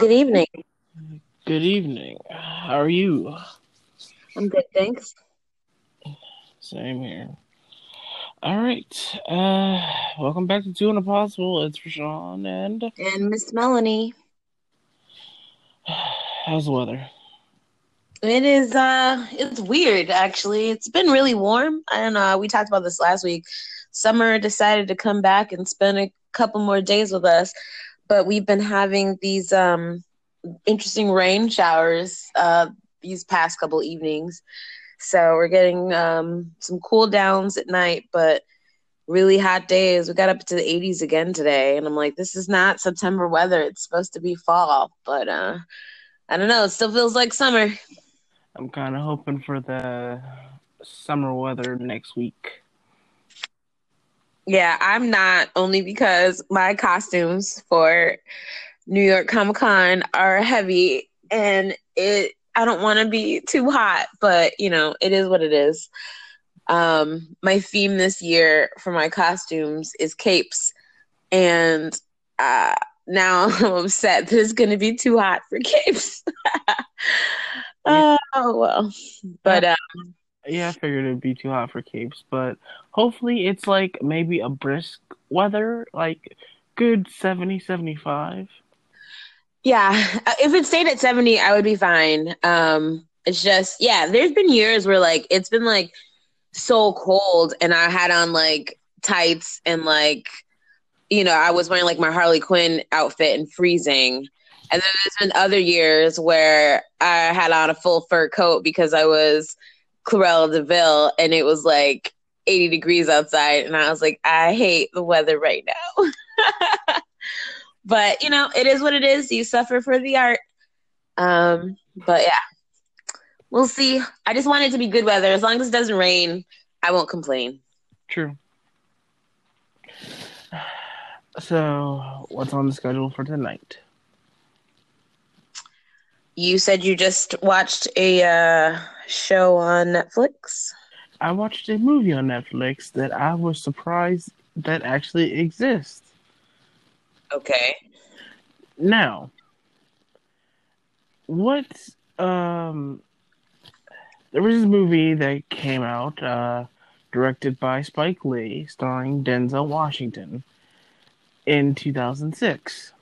Good evening. Good evening. How are you? I'm good, thanks. Same here. All right. Uh, welcome back to Two and Impossible. It's Rashawn and And Miss Melanie. how's the weather? It is uh it's weird actually. It's been really warm. I don't know, we talked about this last week. Summer decided to come back and spend a couple more days with us, but we've been having these um interesting rain showers uh these past couple evenings. So we're getting um some cool downs at night, but really hot days. We got up to the 80s again today, and I'm like, this is not September weather. It's supposed to be fall, but uh, I don't know. It still feels like summer. I'm kind of hoping for the summer weather next week. Yeah, I'm not only because my costumes for New York Comic Con are heavy, and it. I don't want to be too hot, but you know, it is what it is. Um, my theme this year for my costumes is capes, and uh, now I'm upset that it's going to be too hot for capes. oh well, but uh, Yeah, I figured it'd be too hot for capes, but hopefully it's like maybe a brisk weather, like good 70, 75. yeah, if it stayed at 70, I would be fine. Um, it's just yeah, there's been years where like it's been like so cold, and I had on like tights and like you know I was wearing like my Harley Quinn outfit and freezing. And then there's been other years where I had on a full fur coat because I was Cruella de Vil and it was like 80 degrees outside. And I was like, I hate the weather right now. but, you know, it is what it is. You suffer for the art. Um, but yeah, we'll see. I just want it to be good weather. As long as it doesn't rain, I won't complain. True. So, what's on the schedule for tonight? You said you just watched a uh, show on Netflix. I watched a movie on Netflix that I was surprised that actually exists. Okay. Now, what um there was this movie that came out uh directed by Spike Lee starring Denzel Washington in 2006.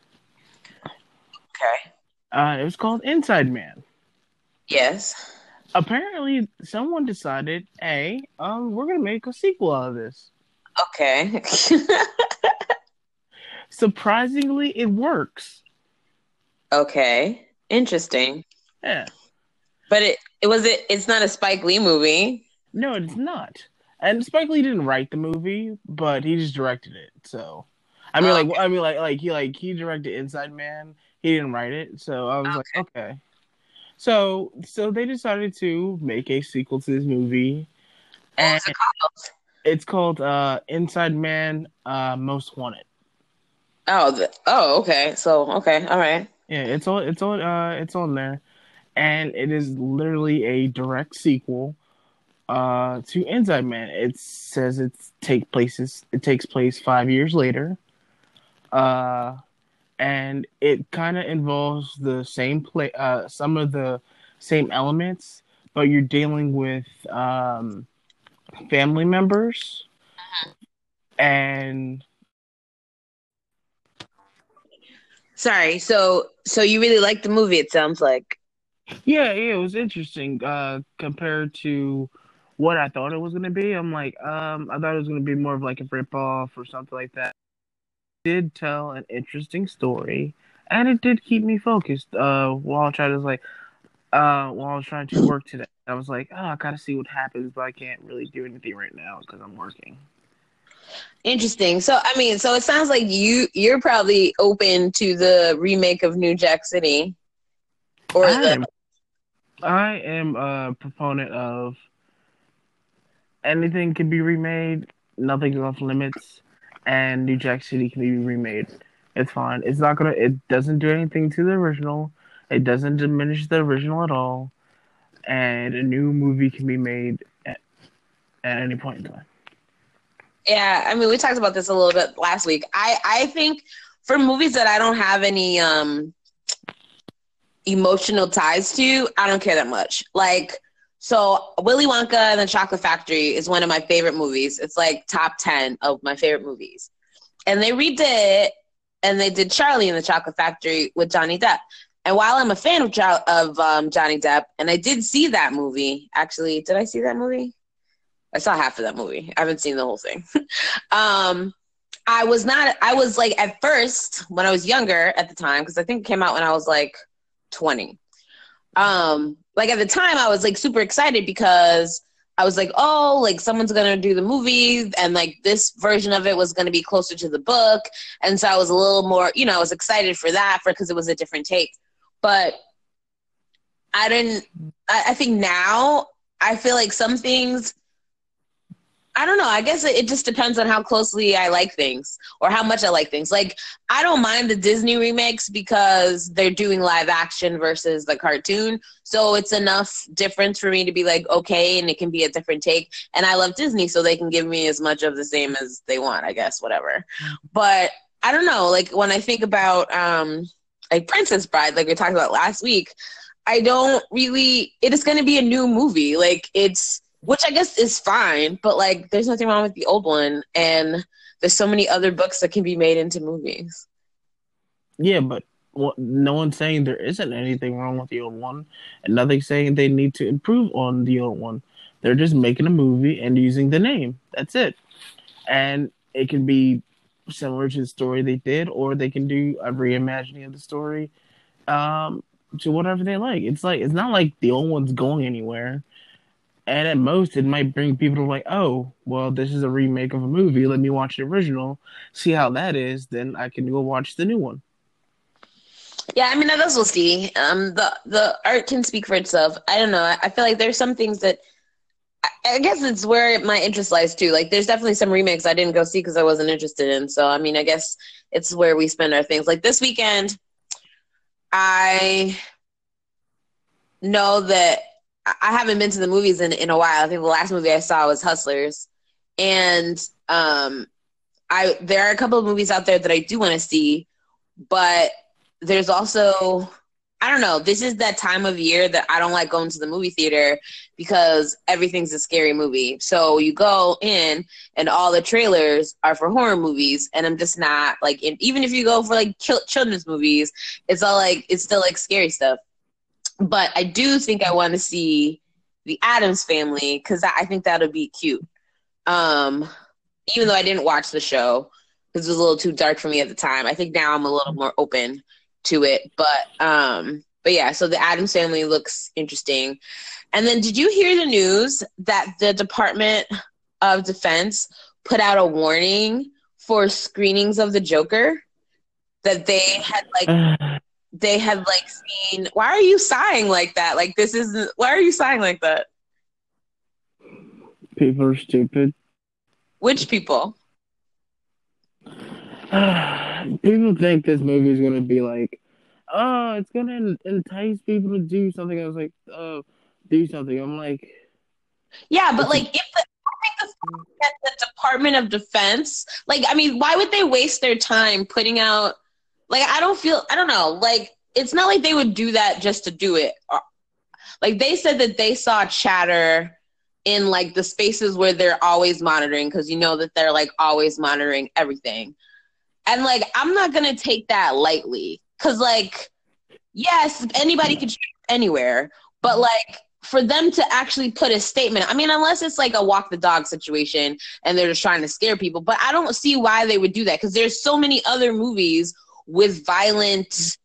Okay. Uh it was called Inside Man. Yes. Apparently someone decided, "Hey, um we're going to make a sequel out of this." Okay. Surprisingly, it works. okay. Interesting. Yeah. But it it was it it's not a Spike Lee movie. No, it's not. And Spike Lee didn't write the movie, but he just directed it. So, I mean, Oh, like, I mean, like, like he like he directed Inside Man. He didn't write it, so I was like, okay. So, so they decided to make a sequel to this movie, and it called? it's called uh, Inside Man uh, Most Wanted. Oh, the, oh, okay. So, okay, all right. Yeah, it's all it's on uh, it's on there, and it is literally a direct sequel uh, to Inside Man. It says it's take places it takes place five years later, uh, and it kind of involves the same play uh, some of the same elements, but you're dealing with um, family members and Sorry. So, so you really liked the movie? It sounds like. Yeah, yeah, it was interesting uh compared to what I thought it was gonna be. I'm like, um, I thought it was gonna be more of like a rip off or something like that. Did tell an interesting story, and it did keep me focused. Uh, while I to like, uh, while I was trying to work today, I was like, oh, I gotta see what happens, but I can't really do anything right now because I'm working. Interesting. So, I mean, so it sounds like you you're probably open to the remake of New Jack City, or I the am, I am a proponent of anything can be remade, nothing's off limits, and New Jack City can be remade. It's fine. It's not gonna. It doesn't do anything to the original. It doesn't diminish the original at all, and a new movie can be made at, at any point in time. Yeah, I mean, we talked about this a little bit last week. I I think for movies that I don't have any um emotional ties to, I don't care that much. Like, so Willy Wonka and the Chocolate Factory is one of my favorite movies. It's like top 10 of my favorite movies. And they redid and they did Charlie in the Chocolate Factory with Johnny Depp. And while I'm a fan of, of um, Johnny Depp, and I did see that movie, actually, did I see that movie? I saw half of that movie. I haven't seen the whole thing. um, I was not, I was like, at first, when I was younger at the time, because I think it came out when I was like 20. Um, like at the time, I was like super excited because I was like, oh, like someone's gonna do the movie, and like this version of it was gonna be closer to the book, and so I was a little more, you know, I was excited for that for because it was a different take. But I didn't. I, I think now I feel like some things I don't know. I guess it, just depends on how closely I like things or how much I like things. Like, I don't mind the Disney remakes because they're doing live action versus the cartoon. So it's enough difference for me to be like, okay, and it can be a different take. And I love Disney, so they can give me as much of the same as they want, I guess, whatever. But I don't know. Like, when I think about, um, like Princess Bride, like we talked about last week, I don't really, it is going to be a new movie. Like, it's, which I guess is fine, but like there's nothing wrong with the old one and there's so many other books that can be made into movies. Yeah, but no one's saying there isn't anything wrong with the old one, and nothing saying they need to improve on the old one. They're just making a movie and using the name. That's it. And it can be similar to the story they did, or they can do a reimagining of the story um, to whatever they like. It's like it's not like the old one's going anywhere and at most it might bring people to like oh well this is a remake of a movie. Let me watch the original see how that is then i can go watch the new one. Yeah i mean that's we'll see. Um the the art can speak for itself. I don't know. I, feel like there's some things that I guess it's where my interest lies too. Like there's definitely some remakes i didn't go see because i wasn't interested in. So i mean i guess it's where we spend our things. Like this weekend i know that I haven't been to the movies in, in a while. I think the last movie I saw was Hustlers. And um I there are a couple of movies out there that I do want to see, but there's also I don't know, this is that time of year that I don't like going to the movie theater because everything's a scary movie. So you go in and all the trailers are for horror movies and I'm just not like even if you go for like children's movies, it's all like it's still like scary stuff but I do think I want to see the Addams family because I think that'll be cute. Um, even though I didn't watch the show because it was a little too dark for me at the time. I think now I'm a little more open to it. But um, but yeah, so the Addams family looks interesting. And then did you hear the news that the Department of Defense put out a warning for screenings of the Joker? That they had like they had like seen why are you sighing like that? Like this is why are you sighing like that? People are stupid. Which people? People think this movie is going to be like oh it's going to entice people to do something. I was like oh do something. I'm like yeah but like if the the Department of Defense, like, I mean, why would they waste their time putting out like I don't feel I don't know. Like it's not like they would do that just to do it. Like they said that they saw chatter in like the spaces where they're always monitoring because you know that they're like always monitoring everything. And like I'm not gonna take that lightly because like yes, anybody could anywhere, but like for them to actually put a statement, I mean, unless it's like a walk the dog situation and they're just trying to scare people, but I don't see why they would do that because there's so many other movies with violent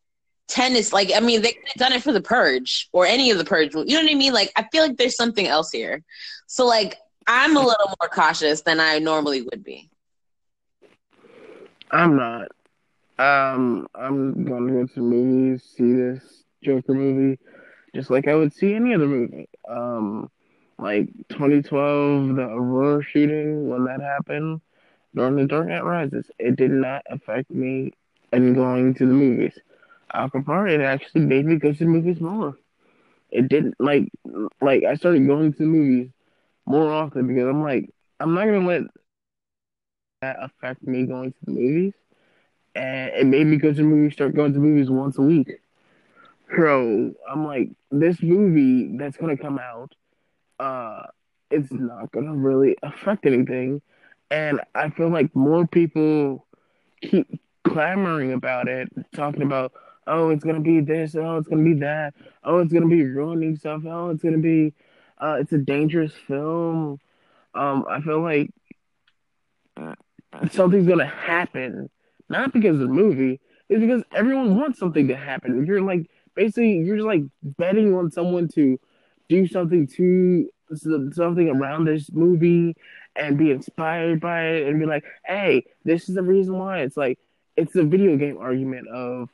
tennis like i mean they could have done it for the purge or any of the purge you know what i mean? Like i feel like there's something else here. So like i'm a little more cautious than i normally would be. I'm not. Um i'm gonna go to movies see this joker movie just like i would see any other movie. Um like 2012 the aurora shooting when that happened during the dark knight rises it did not affect me and going to the movies. Alcapar, it actually made me go to the movies more. It didn't like like I started going to the movies more often because I'm like I'm not gonna let that affect me going to the movies. And it made me go to the movies, start going to movies once a week. So I'm like, this movie that's gonna come out, uh, it's not gonna really affect anything, and I feel like more people keep clamoring about it, talking about, oh, it's gonna be this, oh, it's gonna be that, oh, it's gonna be ruining stuff, oh, it's gonna be, uh, it's a dangerous film. Um, I feel like something's gonna happen, not because of the movie, it's because everyone wants something to happen. You're like basically you're just like betting on someone to do something to something around this movie and be inspired by it and be like, hey, this is the reason why. It's like it's a video game argument of,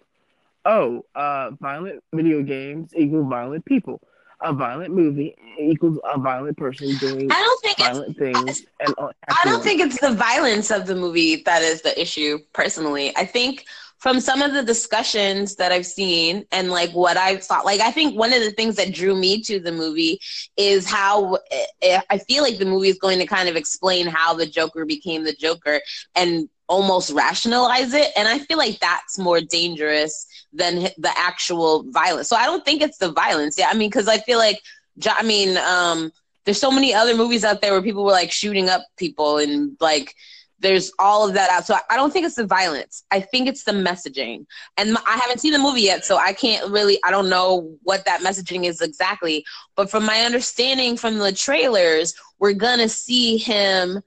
oh, uh, violent video games equal violent people. A violent movie equals a violent person doing I don't think violent things. And I don't think it's the violence of the movie that is the issue. Personally, I think from some of the discussions that I've seen and like what I've thought, like I think one of the things that drew me to the movie is how eh, eh, I feel like the movie is going to kind of explain how the Joker became the Joker and almost rationalize it. And I feel like that's more dangerous than the actual violence. So I don't think it's the violence. Yeah, I mean, because I feel like, I mean, um, there's so many other movies out there where people were like shooting up people and like there's all of that out. So I don't think it's the violence. I think it's the messaging. And I haven't seen the movie yet, so I can't really, I don't know what that messaging is exactly. But from my understanding from the trailers, we're to see him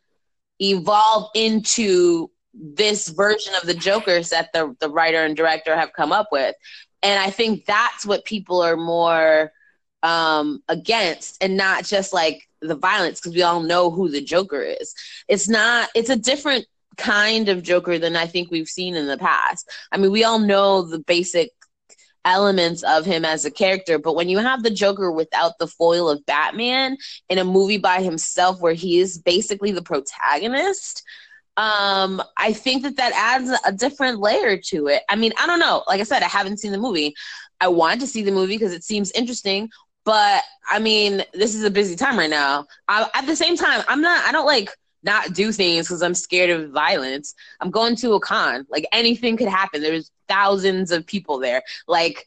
evolve into this version of the Jokers that the, the writer and director have come up with. And I think that's what people are more um, against and not just like the violence because we all know who the Joker is. It's not. It's a different kind of Joker than I think we've seen in the past. I mean, we all know the basic elements of him as a character, but when you have the Joker without the foil of Batman in a movie by himself where he is basically the protagonist, um i think that that adds a different layer to it i mean i don't know like i said i haven't seen the movie i want to see the movie because it seems interesting but I mean, this is a busy time right now. I, at the same time, I'm not. I don't like not do things because I'm scared of violence. I'm going to a con. Like anything could happen. There's thousands of people there. Like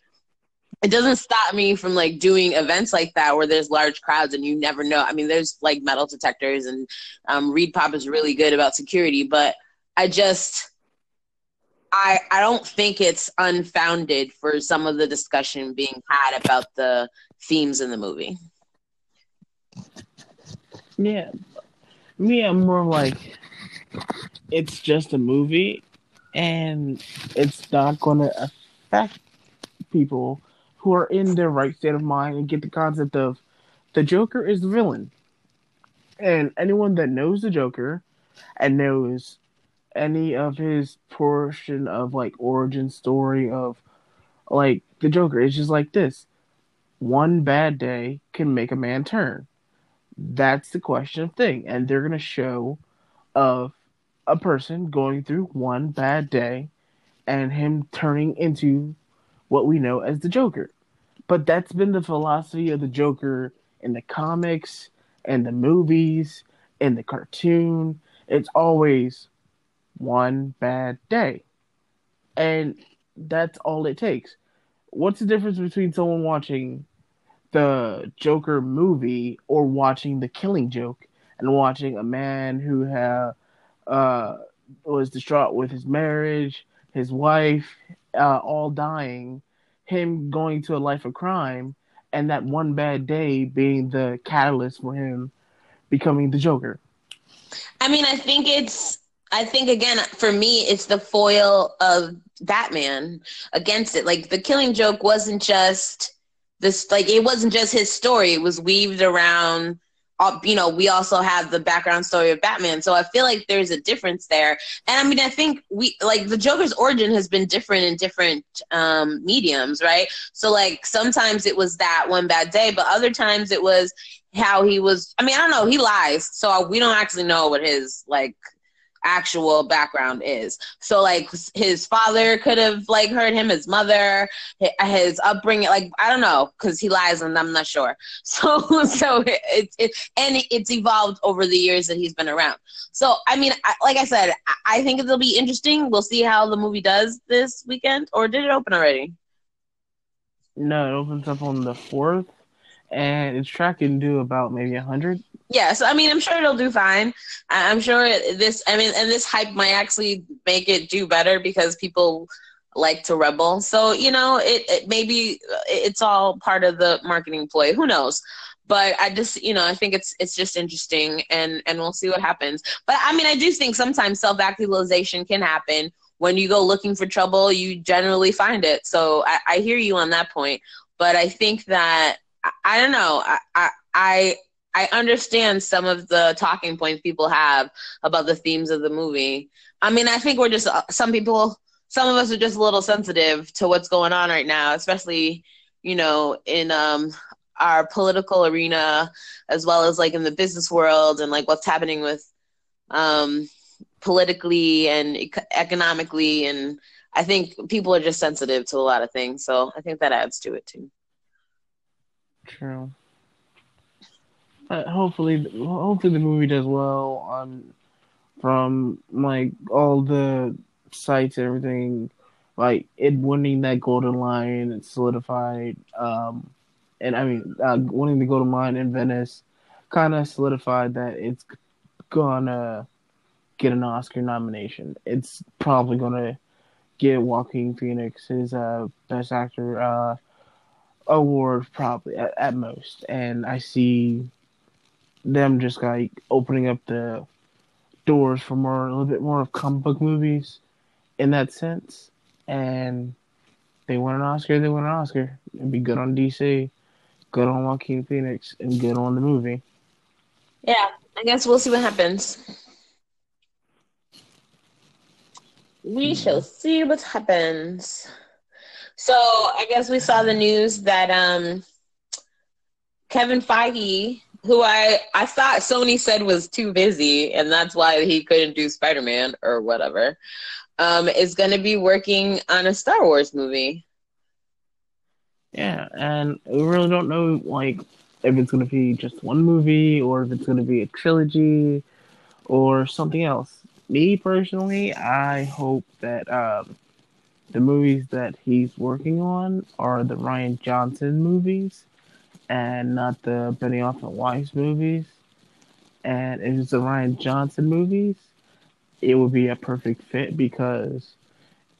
it doesn't stop me from like doing events like that where there's large crowds and you never know. I mean, there's like metal detectors and um, ReedPop is really good about security, but I just I I don't think it's unfounded for some of the discussion being had about the themes in the movie. Yeah. Me, I'm more like it's just a movie and it's not going to affect people who are in their right state of mind and get the concept of the Joker is the villain. And anyone that knows the Joker and knows any of his portion of like origin story of like the Joker is just like this one bad day can make a man turn. That's the question of thing. And they're gonna show of a person going through one bad day and him turning into what we know as the Joker. But that's been the philosophy of the Joker in the comics and the movies and the cartoon. It's always one bad day. And that's all it takes what's the difference between someone watching the Joker movie or watching The Killing Joke and watching a man who had uh, was distraught with his marriage, his wife, uh, all dying, him going to a life of crime, and that one bad day being the catalyst for him becoming the Joker. I mean, I think it's I think again for me it's the foil of Batman against it. Like the killing joke wasn't just this like it wasn't just his story. It was weaved around uh, you know, we also have the background story of Batman. So I feel like there's a difference there. And I mean, I think we like the Joker's origin has been different in different um, mediums, right? So like sometimes it was that one bad day, but other times it was how he was. I mean, I don't know. He lies, so we don't actually know what his like actual background is. So like his father could have like hurt him, his mother, his upbringing, like I don't know, because he lies and I'm not sure. So so it's it, and it's evolved over the years that he's been around. So I mean, I, like I said, I, I think it'll be interesting. We'll see how the movie does this weekend, or did it open already? No, it opens up on the fourth, and it's tracking to about maybe a hundred. Yeah, so I mean, I'm sure it'll do fine. I'm sure this. I mean, and this hype might actually make it do better because people like to rebel. So you know, it, it maybe it's all part of the marketing ploy. Who knows? But I just, you know, I think it's it's just interesting, and and we'll see what happens. But I mean, I do think sometimes self actualization can happen when you go looking for trouble. You generally find it. So I, I hear you on that point. But I think that I, I don't know. I, I I understand some of the talking points people have about the themes of the movie. I mean, I think we're just uh, some people, some of us are just a little sensitive to what's going on right now, especially you know in um, our political arena as well as like in the business world and like what's happening with um, politically and economically and I think people are just sensitive to a lot of things, so I think that adds to it too. True. Uh, hopefully, hopefully the movie does well on from like all the sites and everything. Like it winning that Golden Lion, it solidified. Um, and I mean, uh, winning the Golden Lion in Venice kind of solidified that it's gonna get an Oscar nomination. It's probably gonna get Joaquin Phoenix his uh, Best Actor uh, award, probably at, at most. And I see them just like opening up the doors for more a little bit more of comic book movies in that sense. And they won an Oscar, they won an Oscar. It'd be good on DC, good on Joaquin Phoenix, and good on the movie. Yeah, I guess we'll see what happens. We shall see what happens. So I guess we saw the news that um, Kevin Feige who I I thought Sony said was too busy, and that's why he couldn't do Spider Man or whatever. Um, is going to be working on a Star Wars movie. Yeah, and we really don't know like if it's going to be just one movie or if it's going to be a trilogy or something else. Me personally, I hope that um, the movies that he's working on are the Rian Johnson movies and not the Benioff and Weiss movies. And if it's the Rian Johnson movies, it would be a perfect fit because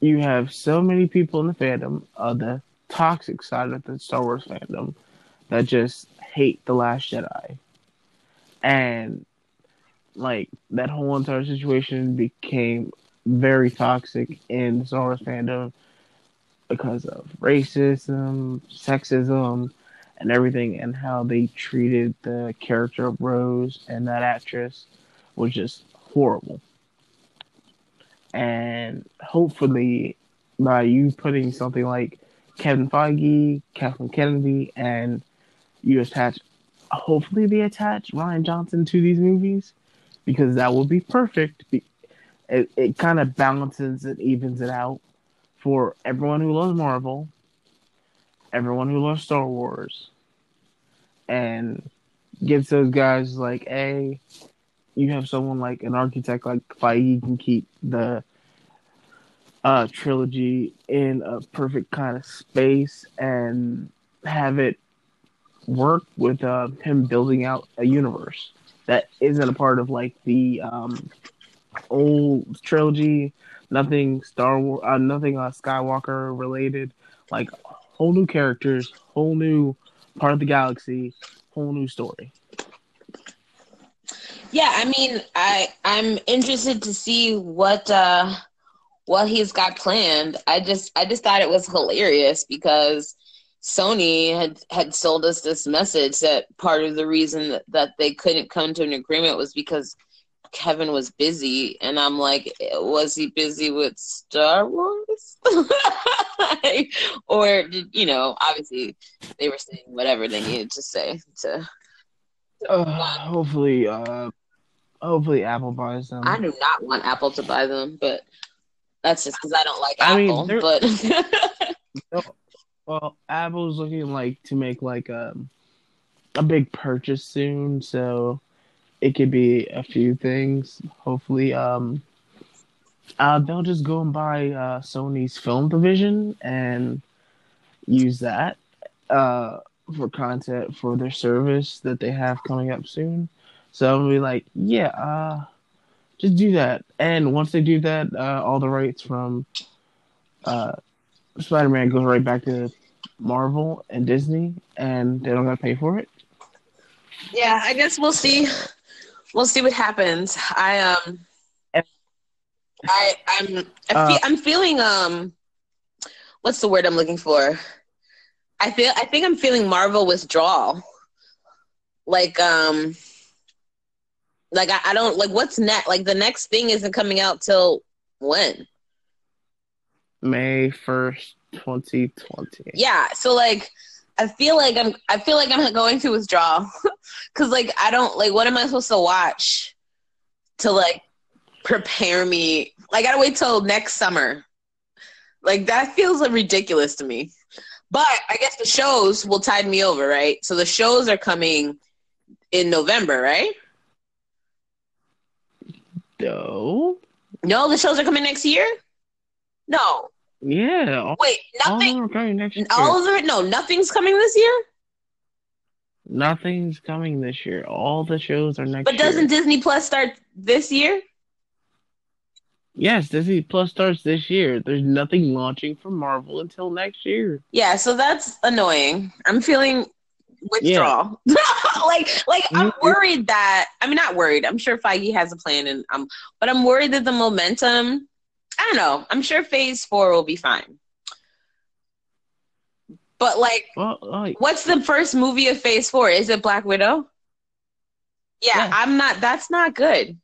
you have so many people in the fandom of the toxic side of the Star Wars fandom that just hate The Last Jedi. And like that whole entire situation became very toxic in the Star Wars fandom because of racism, sexism, and everything and how they treated the character of Rose and that actress was just horrible. And hopefully, by you putting something like Kevin Feige, Kathleen Kennedy, and you attach, hopefully, they attach Rian Johnson to these movies because that would be perfect. It, it kind of balances and evens it out for everyone who loves Marvel everyone who loves Star Wars and gives those guys like a you have someone like an architect like Feige can keep the uh, trilogy in a perfect kind of space and have it work with uh, him building out a universe that isn't a part of like the um, old trilogy, nothing Star Wars, uh, nothing uh, Skywalker related, like whole new characters, whole new part of the galaxy, whole new story. Yeah, I mean, I I'm interested to see what uh what he's got planned. I just I just thought it was hilarious because Sony had had sold us this message that part of the reason that, that they couldn't come to an agreement was because Kevin was busy, and I'm like, was he busy with Star Wars? or did you know? Obviously, they were saying whatever they needed to say to. uh, hopefully, uh, hopefully Apple buys them. I do not want Apple to buy them, but that's just because I don't like I Apple. Mean, but well, Apple's looking like to make like a um, a big purchase soon, so it could be a few things. Hopefully, um, uh, they'll just go and buy uh, Sony's film division and use that. uh, for content for their service that they have coming up soon. So I'm gonna be like, yeah, uh, just do that. And once they do that, uh, all the rights from uh, Spider-Man goes right back to Marvel and Disney, and they don't gotta pay for it. Yeah, I guess we'll see. We'll see what happens. I um, I I'm I Uh, feel, I'm feeling um, what's the word I'm looking for? I feel I think I'm feeling Marvel withdrawal. Like um, like I, I don't like what's next. Like the next thing isn't coming out till when? May first, twenty twenty. Yeah, so like I feel like I'm I feel like I'm going to withdraw because like I don't like what am I supposed to watch to like prepare me? I gotta wait till next summer. Like that feels like ridiculous to me. But I guess the shows will tide me over, right? So the shows are coming in November, right? No. No, the shows are coming next year. No, Yeah. All, wait, nothing. coming next year. All of it? No, nothing's coming this year. Nothing's coming this year. All the shows are next But doesn't Disney Plus start this year? Yes, Disney Plus starts this year. There's nothing launching from Marvel until next year. Yeah, so that's annoying. I'm feeling withdrawal. like, like I'm worried that I mean, not worried. I'm sure Feige has a plan, and um, but I'm worried that the momentum. I don't know. I'm sure Phase Four will be fine. But like, Well, like, what's the first movie of Phase Four? Is it Black Widow? Yeah, Yeah. I'm not. That's not good.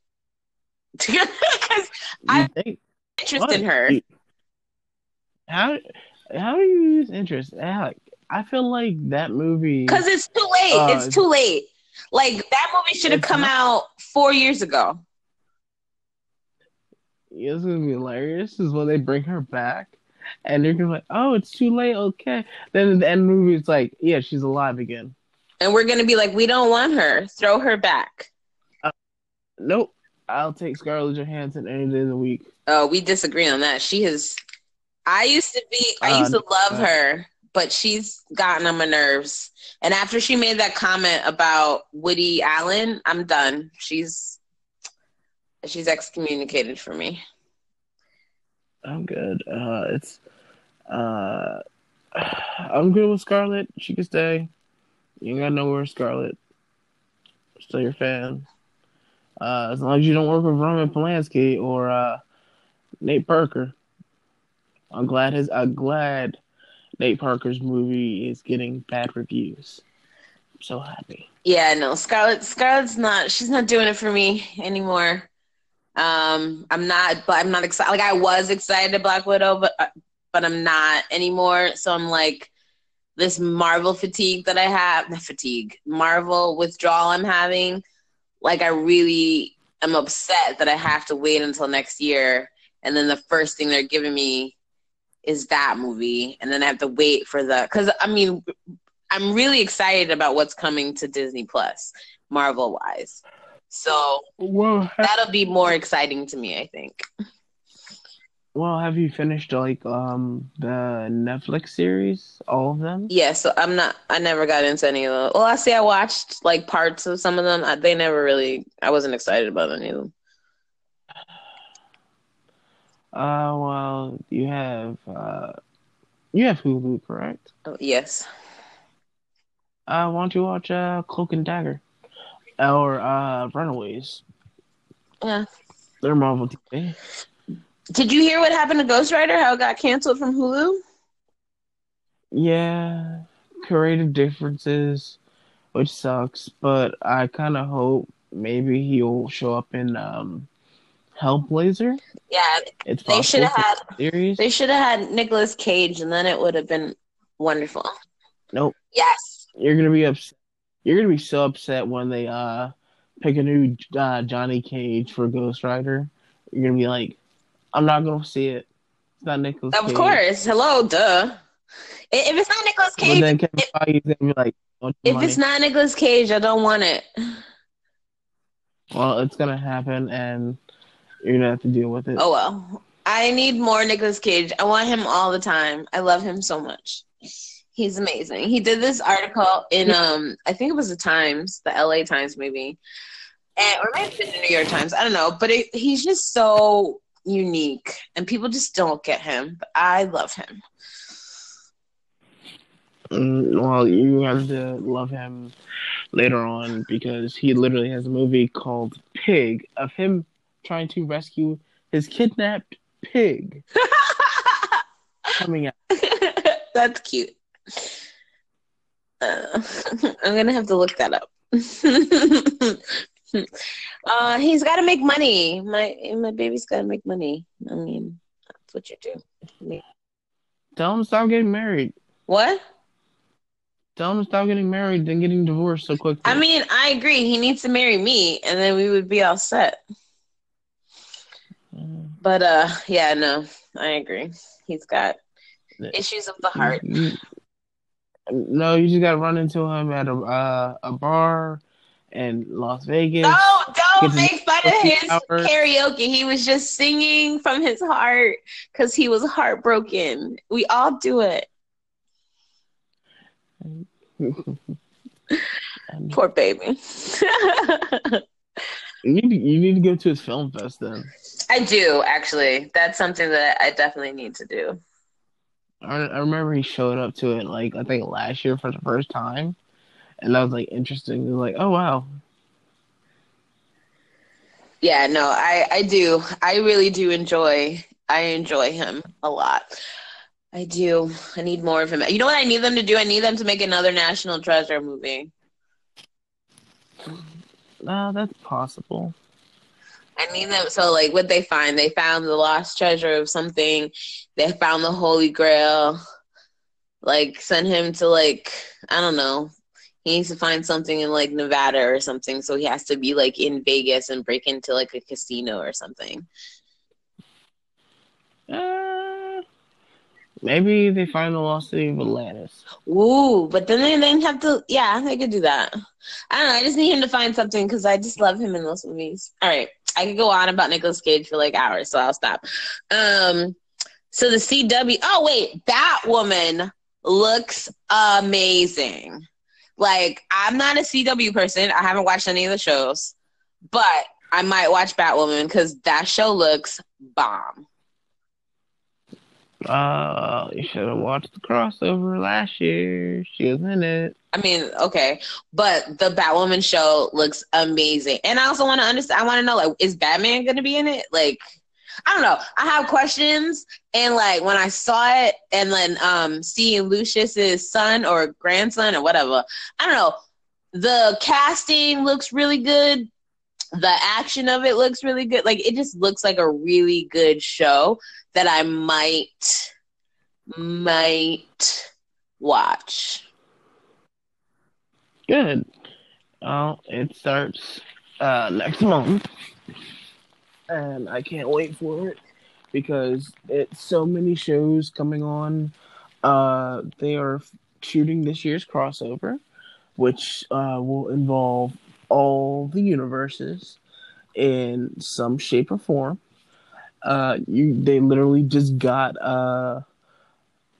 Because I- you think interest what? in her. How how do you use interest? Alec, I feel like that movie. Because it's too late. Uh, it's too late. Like that movie should have come not- out four years ago. It's gonna be hilarious. Is when they bring her back, and they're gonna be like, "Oh, it's too late." Okay. Then at the end of the movie, it's like, "Yeah, she's alive again." And we're gonna be like, we don't want her. Throw her back. Nope. I'll take Scarlett Johansson any day of the week. Oh, we disagree on that. She has. I used to be. I Uh, used to love uh, her, but she's gotten on my nerves. And after she made that comment about Woody Allen, I'm done. She's. She's excommunicated for me. I'm good. Uh, it's uh, I'm good with Scarlett. She can stay. You ain't got nowhere, Scarlett. Still your fan. Uh, as long as you don't work with Roman Polanski or uh, Nate Parker. I'm glad his. I'm glad Nate Parker's movie is getting bad reviews. I'm so happy. Yeah, no, Scarlett. Scarlett's not. She's not doing it for me anymore. Um, I'm not. But I'm not excited. Like I was excited to Black Widow, but uh, but I'm not anymore. So I'm like this Marvel fatigue that I have. Not fatigue. Marvel withdrawal I'm having. Like I really am upset that I have to wait until next year, and then the first thing they're giving me is that movie, and then I have to wait for the. Because I mean, I'm really excited about what's coming to Disney Plus, Marvel wise. So Well, ha- that'll be more exciting to me, I think. well, have you finished like um the Netflix series, all of them? Yeah, so I'm not. I never got into any of them. Well, I see. I watched like parts of some of them. I, they never really. I wasn't excited about any of them. Uh, well, you have uh, you have Hulu, correct? Oh, yes. Uh, why don't you watch uh Cloak and Dagger or uh Runaways? Yeah. They're Marvel TV. Did you hear what happened to Ghost Rider? How it got canceled from Hulu? Yeah, creative differences, which sucks. But I kind of hope maybe he'll show up in um Hellblazer. Yeah, It's they should have had. series. They should have had Nicolas Cage, and then it would have been wonderful. Nope. Yes. You're gonna be upset. You're gonna be so upset when they uh pick a new uh, Johnny Cage for Ghost Rider. You're gonna be like, I'm not gonna see it. It's not Nicolas. Of course. Hello, duh. If it's not Nicolas But Cage, then Kevin if- Feige's gonna be like, if money?" it's not Nicolas Cage, I don't want it. well, it's gonna happen, and you're gonna have to deal with it. Oh well. I need more Nicolas Cage. I want him all the time. I love him so much. He's amazing. He did this article in um I think it was the Times, the LA Times maybe. And or maybe the New York Times. I don't know, but it, he's just so unique and people just don't get him. But I love him. Mm, well, you have to love him later on because he literally has a movie called Pig of him trying to rescue his kidnapped pig coming out. That's cute. Uh, I'm gonna have to look that up. uh, he's got to make money. My my baby's got to make money. I mean, that's what you do. Tell him stop getting married. What? Tell him to stop getting married and getting divorced so quickly. I mean, I agree. He needs to marry me, and then we would be all set. But uh, yeah, no, I agree. He's got issues of the heart. No, you just got to run into him at a uh, a bar in Las Vegas. No, don't make fun of his hours. karaoke. He was just singing from his heart because he was heartbroken. We all do it. Poor baby. you need to, you need to go to his film fest then. I do actually. That's something that I definitely need to do. I, I remember he showed up to it like I think last year for the first time, and that was like interesting. It was like, oh wow. Yeah, no, I I do. I really do enjoy. I enjoy him a lot. I do. I need more of him. You know what I need them to do? I need them to make another National Treasure movie. No, that's possible. I need them. So, like, what they find? They found the lost treasure of something. They found the Holy Grail. Like, send him to like I don't know. He needs to find something in like Nevada or something. So he has to be like in Vegas and break into like a casino or something. Uh, Maybe they find the lost city of Atlantis. Ooh, but then they then have to. Yeah, they could do that. I don't know. I just need him to find something because I just love him in those movies. All right, I could go on about Nicolas Cage for like hours, so I'll stop. Um, so the CW. Oh wait, Batwoman looks amazing. Like I'm not a CW person. I haven't watched any of the shows, but I might watch Batwoman because that show looks bomb. Uh, you should have watched the crossover last year. She was in it. I mean, okay, but the Batwoman show looks amazing, and I also want to understand. I want to know, like, is Batman going to be in it? Like, I don't know. I have questions, and like when I saw it, and then um seeing Lucius's son or grandson or whatever, I don't know. The casting looks really good. The action of it looks really good. Like it just looks like a really good show that I might might watch. Good. Well, it starts uh, next month, and I can't wait for it because it's so many shows coming on. Uh, they are shooting this year's crossover, which uh, will involve all the universes in some shape or form uh, you they literally just got uh,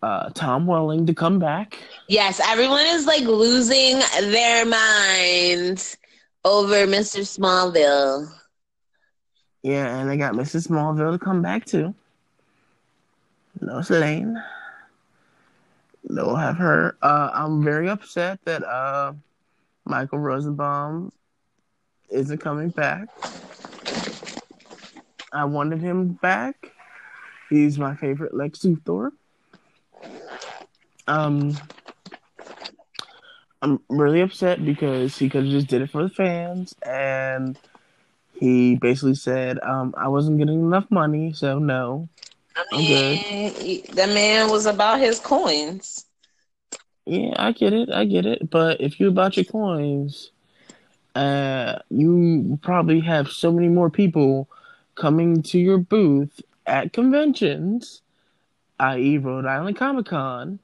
uh, Tom Welling to come back. Yes, everyone is like losing their minds over Mr. Smallville. Yeah, and they got Mrs. Smallville to come back too. Lois Lane. They'll have her. Uh, I'm very upset that uh, Michael Rosenbaum isn't coming back. I wanted him back. He's my favorite Lex Luthor. Um, I'm really upset because he could have just did it for the fans, and he basically said, um, "I wasn't getting enough money, so no." I mean, the man was about his coins. Yeah, I get it, I get it. But if you about your coins, uh, you probably have so many more people coming to your booth at conventions, i.e., Rhode Island Comic Con,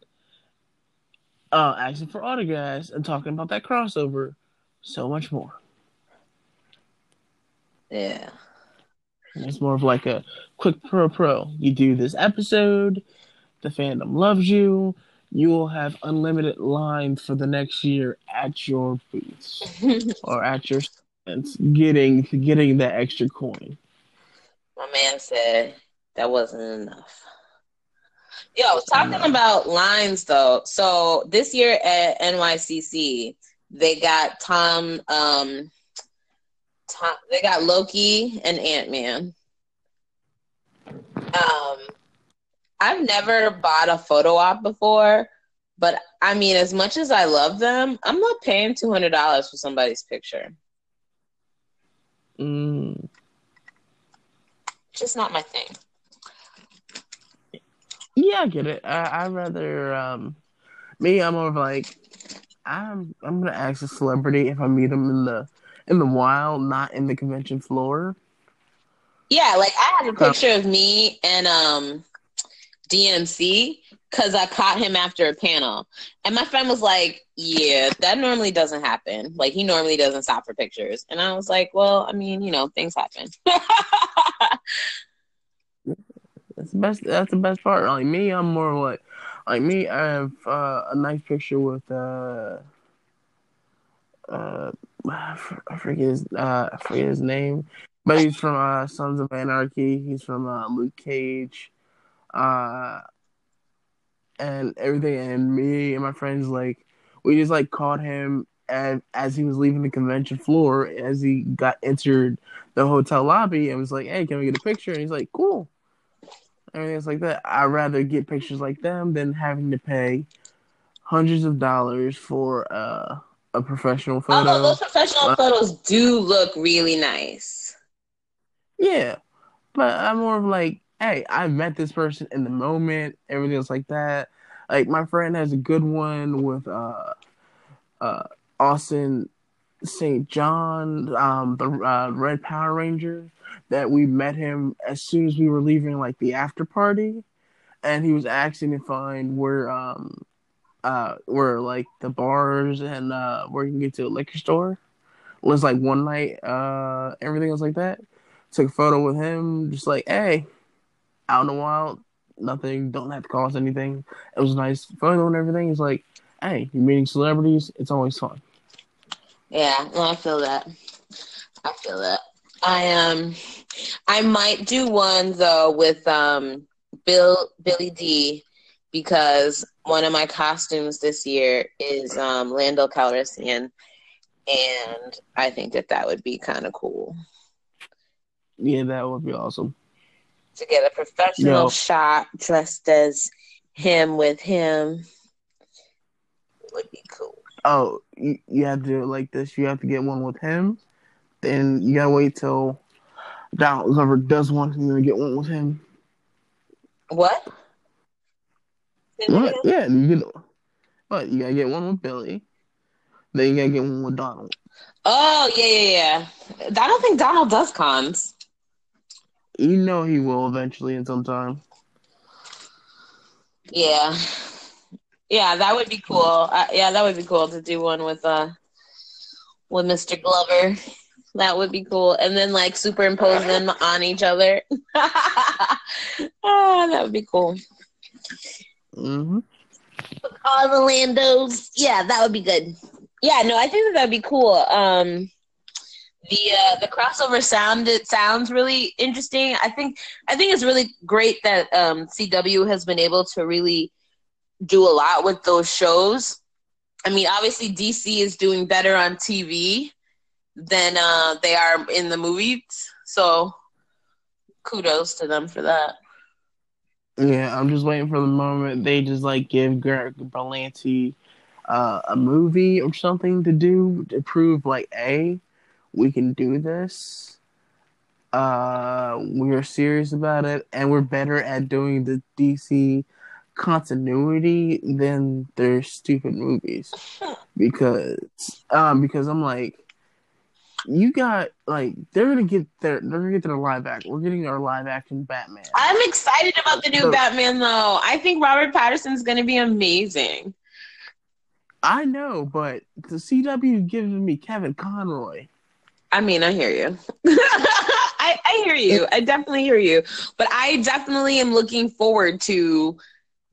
uh, asking for autographs and talking about that crossover, so much more. Yeah. And it's more of like a quick pro pro. You do this episode, the fandom loves you, you will have unlimited lines for the next year at your booth or at your stands, getting getting that extra coin. My man said that wasn't enough. Yo, talking about lines though. So this year at NYCC, they got Tom. Um, Tom. They got Loki and Ant Man. Um, I've never bought a photo op before, but I mean, as much as I love them, I'm not paying two hundred dollars for somebody's picture. Mm. Just not my thing. Yeah, I get it. I I rather um me. I'm more of like I'm I'm gonna ask a celebrity if I meet them in the in the wild, not in the convention floor. Yeah, like I have a picture of me and um DMC because I caught him after a panel. And my friend was like, Yeah, that normally doesn't happen. Like, he normally doesn't stop for pictures. And I was like, Well, I mean, you know, things happen. that's the best. That's the best part. Like me, I'm more like, like me. I have uh, a nice picture with uh, uh, I forget his uh, I forget his name, but he's from uh, Sons of Anarchy. He's from uh, Luke Cage uh, and everything. And me and my friends, like, we just like caught him and as he was leaving the convention floor, as he got entered the hotel lobby, and was like, "Hey, can we get a picture?" And he's like, "Cool." Everything's like that. I'd rather get pictures like them than having to pay hundreds of dollars for uh, a professional photo. Oh, those professional uh, photos do look really nice. Yeah, but I'm more of like hey, I met this person in the moment, everything else like that. Like my friend has a good one with uh uh Austin St. John, um the uh, Red Power Ranger that we met him as soon as we were leaving like the after party and he was asking to find where um uh where like the bars and uh where you can get to a liquor store was like one night uh everything was like that took a photo with him just like hey out in the wild, nothing, don't have to cost anything. It was nice photo and everything. It's like, hey, you're meeting celebrities. It's always fun. Yeah, no, I feel that. I feel that. I um, I might do one though with um Bill Billy Dee because one of my costumes this year is um Lando Calrissian, and I think that that would be kind of cool. Yeah, that would be awesome to get a professional no. shot dressed as him with him would be cool. Oh, you, you have to do it like this. You have to get one with him. Then you gotta wait till Donald Glover does one, and then get one with him. What? What? Yeah, you get. But you gotta get one with Billy. Then you gotta get one with Donald. Oh yeah, yeah, yeah. I don't think Donald does cons. You know he will eventually in some time. Yeah, yeah, that would be cool. Uh, yeah, that would be cool to do one with uh with Mr. Glover. That would be cool, and then like superimpose them on each other. oh, that would be cool. Mm-hmm. All the Landos. Yeah, that would be good. Yeah, no, I think that that'd be cool. Um, the uh, the crossover sound it sounds really interesting. I think I think it's really great that um, CW has been able to really do a lot with those shows. I mean, obviously DC is doing better on TV than uh, they are in the movies, so kudos to them for that. Yeah, I'm just waiting for the moment they just like give Greg Berlanti uh, a movie or something to do to prove like a we can do this. Uh, we're serious about it, and we're better at doing the DC continuity than their stupid movies. Because, um, because I'm like, you got like they're gonna get their they're gonna get their live act. We're getting our live action Batman. I'm excited about the new so, Batman though. I think Robert Pattinson's gonna be amazing. I know, but the CW giving me Kevin Conroy. I mean, I hear you. I, I hear you. I definitely hear you. But I definitely am looking forward to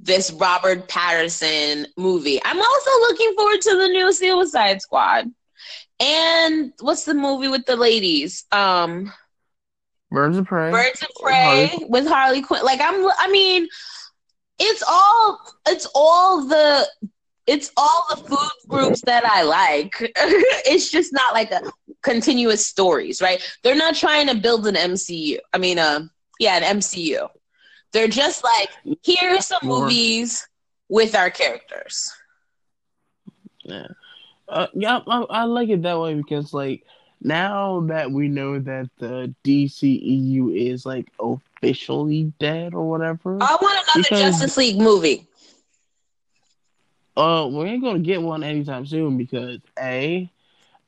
this Robert Pattinson movie. I'm also looking forward to the new Suicide Squad. And what's the movie with the ladies? Um Birds of Prey. Birds of Prey Harley. with Harley Quinn. Like I'm I mean, it's all it's all the it's all the food groups that I like. it's just not like a continuous stories, right? They're not trying to build an MCU. I mean, uh, yeah, an MCU. They're just like, here's some movies with our characters. Yeah, uh, yeah, I, I like it that way because like now that we know that the DCEU is like officially dead or whatever. I want another because, Justice League movie. Uh, we ain't gonna get one anytime soon because a,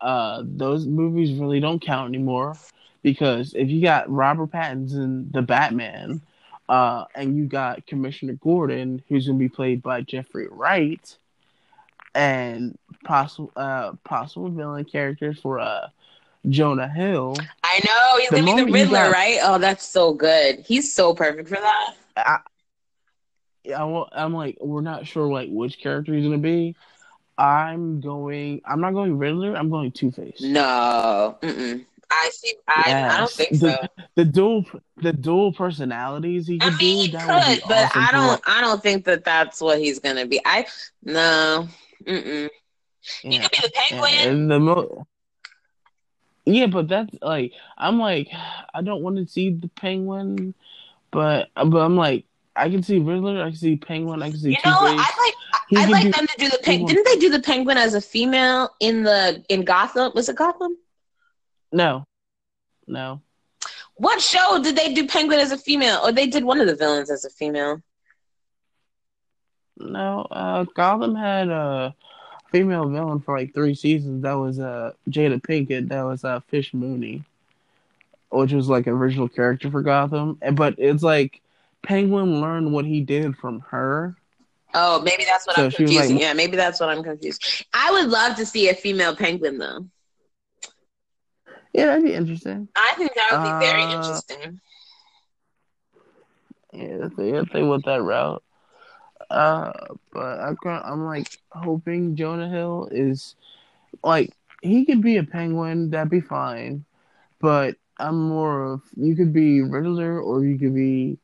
uh, those movies really don't count anymore. Because if you got Robert Pattinson, the Batman, uh, and you got Commissioner Gordon, who's gonna be played by Jeffrey Wright, and possible uh possible villain characters for uh Jonah Hill. I know he's gonna be the Riddler, got, right? Oh, that's so good. He's so perfect for that. I, I, I'm like, we're not sure like which character he's gonna be. I'm going. I'm not going Riddler. I'm going Two Face. No, Mm-mm. I see. I, yes. I don't think so. The dual, the dual personalities he could I mean, do. He could, but awesome I don't. I don't think that that's what he's gonna be. I no. Mm-mm. Yeah. He could be the penguin. And the mo- yeah, but that's like I'm like I don't want to see the penguin, but but I'm like I can see Riddler, I can see Penguin, I can see. You know, I like I like do, them to do the penguin. Didn't they do the Penguin as a female in the in Gotham? Was it Gotham? No, no. What show did they do Penguin as a female, or they did one of the villains as a female? No, uh, Gotham had a female villain for like three seasons. That was uh Jada Pinkett. That was uh Fish Mooney, which was like an original character for Gotham. But it's like Penguin learned what he did from her. Oh, maybe that's what so I'm confusing. Like, yeah, maybe that's what I'm confused. I would love to see a female penguin though. Yeah, that'd be interesting. I think that would be uh, very interesting. Yeah, if they went that route. Uh, but I'm I'm like hoping Jonah Hill is like he could be a penguin, that'd be fine. But I'm more of you could be Riddler or you could be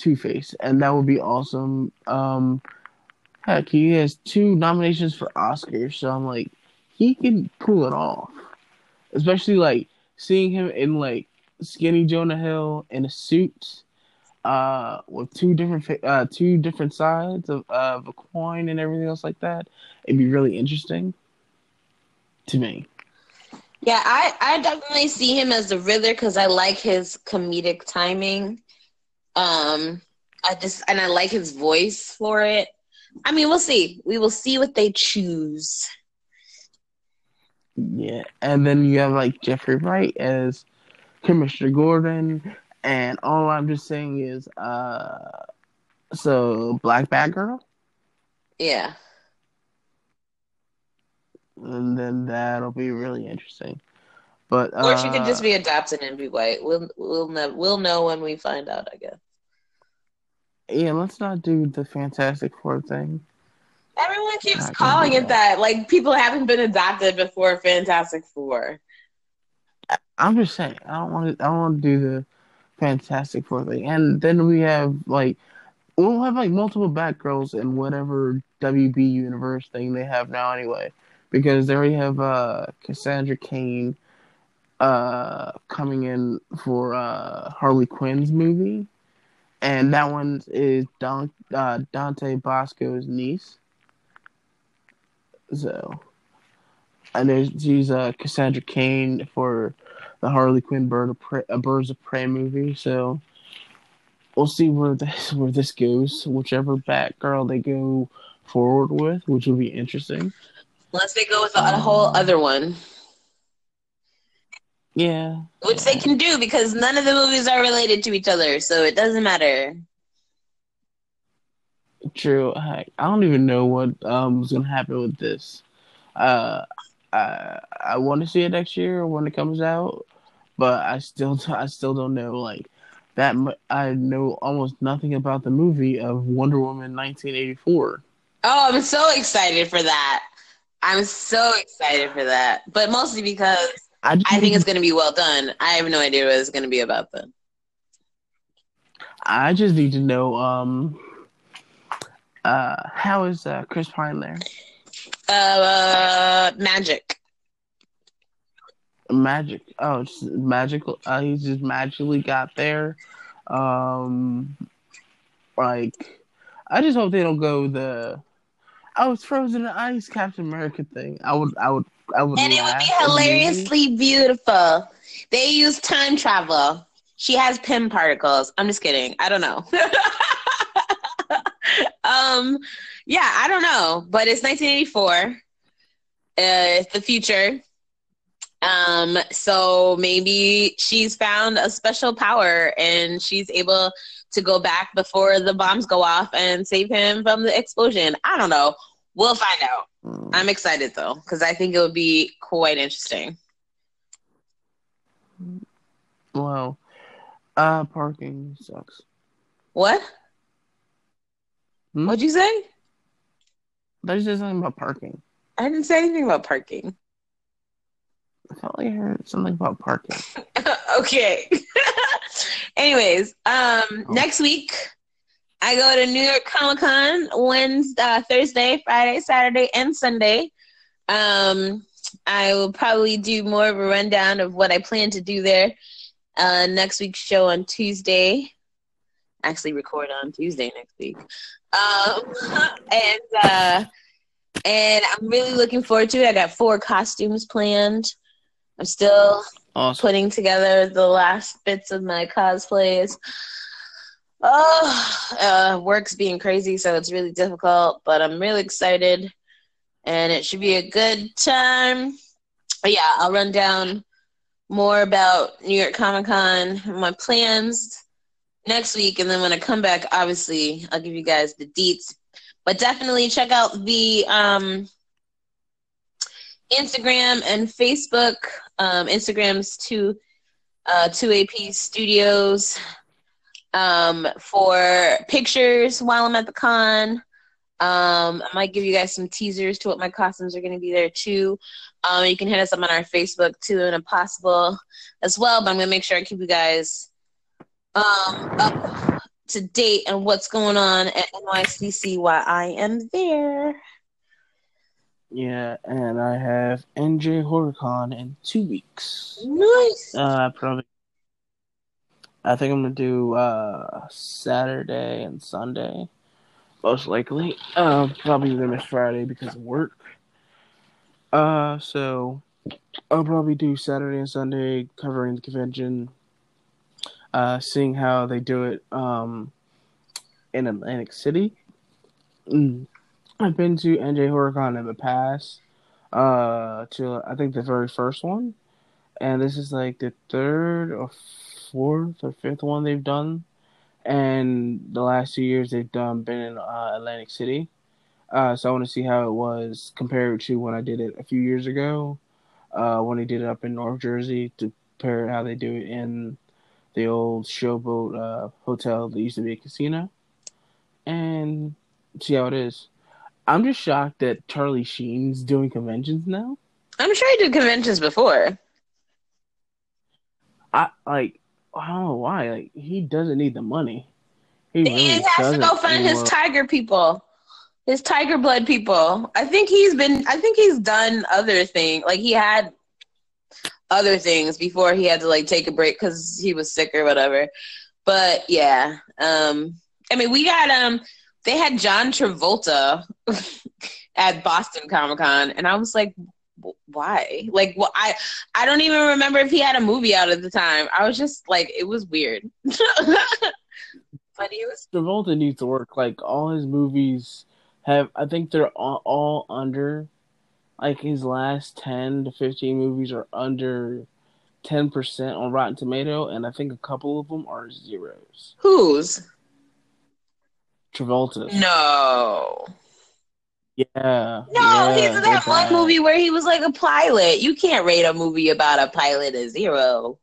Two Face, and that would be awesome. Um, heck, he has two nominations for Oscars, so I'm like, he can pull it off. Especially like seeing him in like skinny Jonah Hill in a suit, uh, with two different uh two different sides of of a coin and everything else like that. It'd be really interesting to me. Yeah, I I definitely see him as the Riddler because I like his comedic timing. Um, I just and I like his voice for it. I mean, we'll see. We will see what they choose. Yeah, and then you have like Jeffrey Wright as Commissioner Gordon, and all I'm just saying is, uh, so Black Batgirl. Yeah. And then that'll be really interesting. But uh, or she could just uh, be adopted and be white. We'll we'll know we'll know when we find out. I guess. Yeah, let's not do the Fantastic Four thing. Everyone keeps calling it that. that. Like people haven't been adopted before Fantastic Four. I'm just saying. I don't want to. I don't want to do the Fantastic Four thing. And then we have like we'll have like multiple Batgirls in whatever WB universe thing they have now anyway, because they already have uh Cassandra Cain uh coming in for uh Harley Quinn's movie, and that one is Don uh, Dante Basco's niece. So, and there's she's uh Cassandra Cain for the Harley Quinn Bird of uh, Birds of Prey movie. So we'll see where this where this goes. Whichever Batgirl they go forward with, which will be interesting. Unless they go with a whole other one. Yeah. Which they can do because none of the movies are related to each other, so it doesn't matter. True. I, I don't even know what um is gonna happen with this. Uh, I I want to see it next year when it comes out, but I still I still don't know like that I know almost nothing about the movie of Wonder Woman 1984. Oh, I'm so excited for that. I'm so excited for that, but mostly because I, I think it's going to be well done. I have no idea what it's going to be about though. I just need to know um uh how is uh, Chris Pine there? Uh, magic. Magic. Oh, it's magical. Uh, he just magically got there. Um, like, I just hope they don't go the I was frozen in ice Captain America thing. I would, I would, I would. And it would be hilariously beautiful. They use time travel. She has Pym particles. I'm just kidding. I don't know. um, yeah, I don't know, but it's 1984. Uh, it's the future. Um, so maybe she's found a special power and she's able to go back before the bombs go off and save him from the explosion. I don't know. We'll find out. I'm excited though because I think it would be quite interesting. Wow. Uh, parking sucks. What? Hmm? What'd you say? Did just something about parking? I didn't say anything about parking. I felt like I heard something about parking. okay. Anyways, um, oh. next week I go to New York Comic Con Wednesday, uh, Thursday, Friday, Saturday, and Sunday. Um, I will probably do more of a rundown of what I plan to do there. Uh, next week's show on Tuesday. Actually, record on Tuesday next week. Um, and uh, and I'm really looking forward to it. I got four costumes planned. I'm still awesome. putting together the last bits of my cosplays. Oh, uh, work's being crazy, so it's really difficult, but I'm really excited and it should be a good time. But yeah, I'll run down more about New York Comic Con, my plans next week, and then when I come back, obviously, I'll give you guys the deets. But definitely check out the um, Instagram and Facebook. Um, Instagram's two uh, two AP Studios um, for pictures while I'm at the con. Um, I might give you guys some teasers to what my costumes are going to be there too. Um, you can hit us up on our Facebook too, and possible as well. But I'm going to make sure I keep you guys um, up to date on what's going on at NYCC while I am there. Yeah, and I have NJ HorrorCon in two weeks. Nice. Uh, probably I think I'm gonna do uh, Saturday and Sunday, most likely. Uh, probably gonna miss Friday because of work. Uh, so I'll probably do Saturday and Sunday covering the convention, uh, seeing how they do it um, in Atlantic City. Mm. I've been to NJ HorrorCon in the past, uh, to I think the very first one, and this is like the third or fourth or fifth one they've done, and the last two years they've done been in uh, Atlantic City. Uh, so I want to see how it was compared to when I did it a few years ago, uh, when they did it up in North Jersey to compare how they do it in the old Showboat uh, hotel that used to be a casino, and see how it is. I'm just shocked that Charlie Sheen's doing conventions now. I'm sure he did conventions before. I like I don't know why. Like he doesn't need the money. He, really has to go find his tiger people, his tiger blood people. I think he's been. I think he's done other things. Like he had other things before he had to like take a break because he was sick or whatever. But yeah, um, I mean, we got um, they had John Travolta at Boston Comic Con, and I was like, why? Like, well, I I don't even remember if he had a movie out at the time. I was just like, it was weird. but he was. Travolta needs to work. Like all his movies have, I think they're all, all under, like his last ten to fifteen movies are under ten percent on Rotten Tomato, and I think a couple of them are zeros. Whose? Travolta. No. Yeah. No, yeah, he's in that one movie where he was like a pilot. You can't rate a movie about a pilot a zero.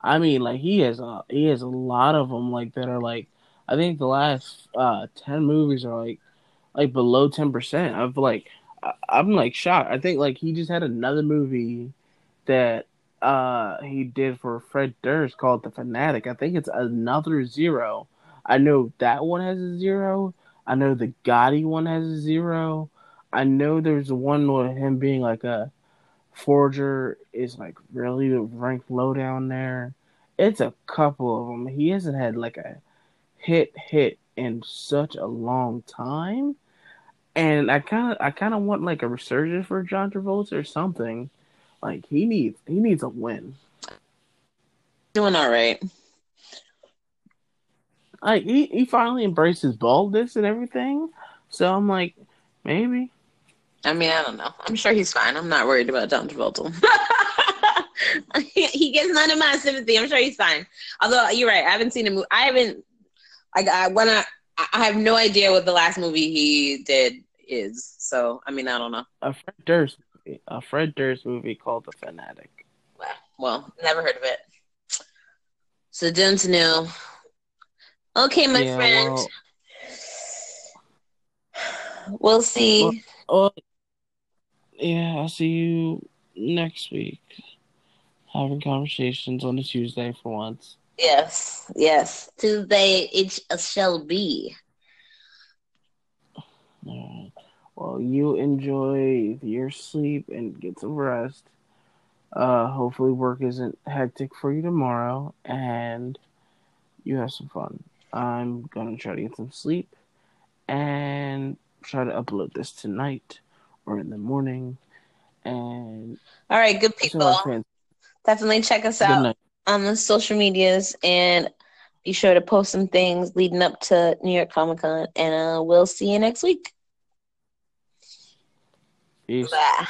I mean, like he has a he has a lot of them like that are like I think the last uh ten movies are like like below ten percent. I've like I, I'm like shocked. I think like he just had another movie that uh he did for Fred Durst called The Fanatic. I think it's another zero. I know that one has a zero. I know the Gotti one has a zero. I know there's one with him being like a forger is like really ranked low down there. It's a couple of them. He hasn't had like a hit hit in such a long time, and I kind of I kind of want like a resurgence for John Travolta or something. Like he needs he needs a win. Doing all right. Like he, he finally embraced his baldness and everything. So I'm like, maybe. I mean, I don't know. I'm sure he's fine. I'm not worried about John Travolta. he gets none of my sympathy. I'm sure he's fine. Although you're right, I haven't seen a movie. I haven't. I, I when I I have no idea what the last movie he did is. So I mean, I don't know. A Fred Durst movie. A Fred Durst movie called The Fanatic. Well, well never heard of it. So don't know. Okay, my yeah, friend. Well, we'll see. Well, yeah, I'll see you next week. Having conversations on a Tuesday for once. Yes, yes. Tuesday it shall be. Well, you enjoy your sleep and get some rest. Uh, hopefully, work isn't hectic for you tomorrow, and you have some fun. I'm gonna try to get some sleep and try to upload this tonight or in the morning. And all right, good people. Definitely check us out on the social medias and be sure to post some things leading up to New York Comic Con. And uh, we'll see you next week. Peace. Bye.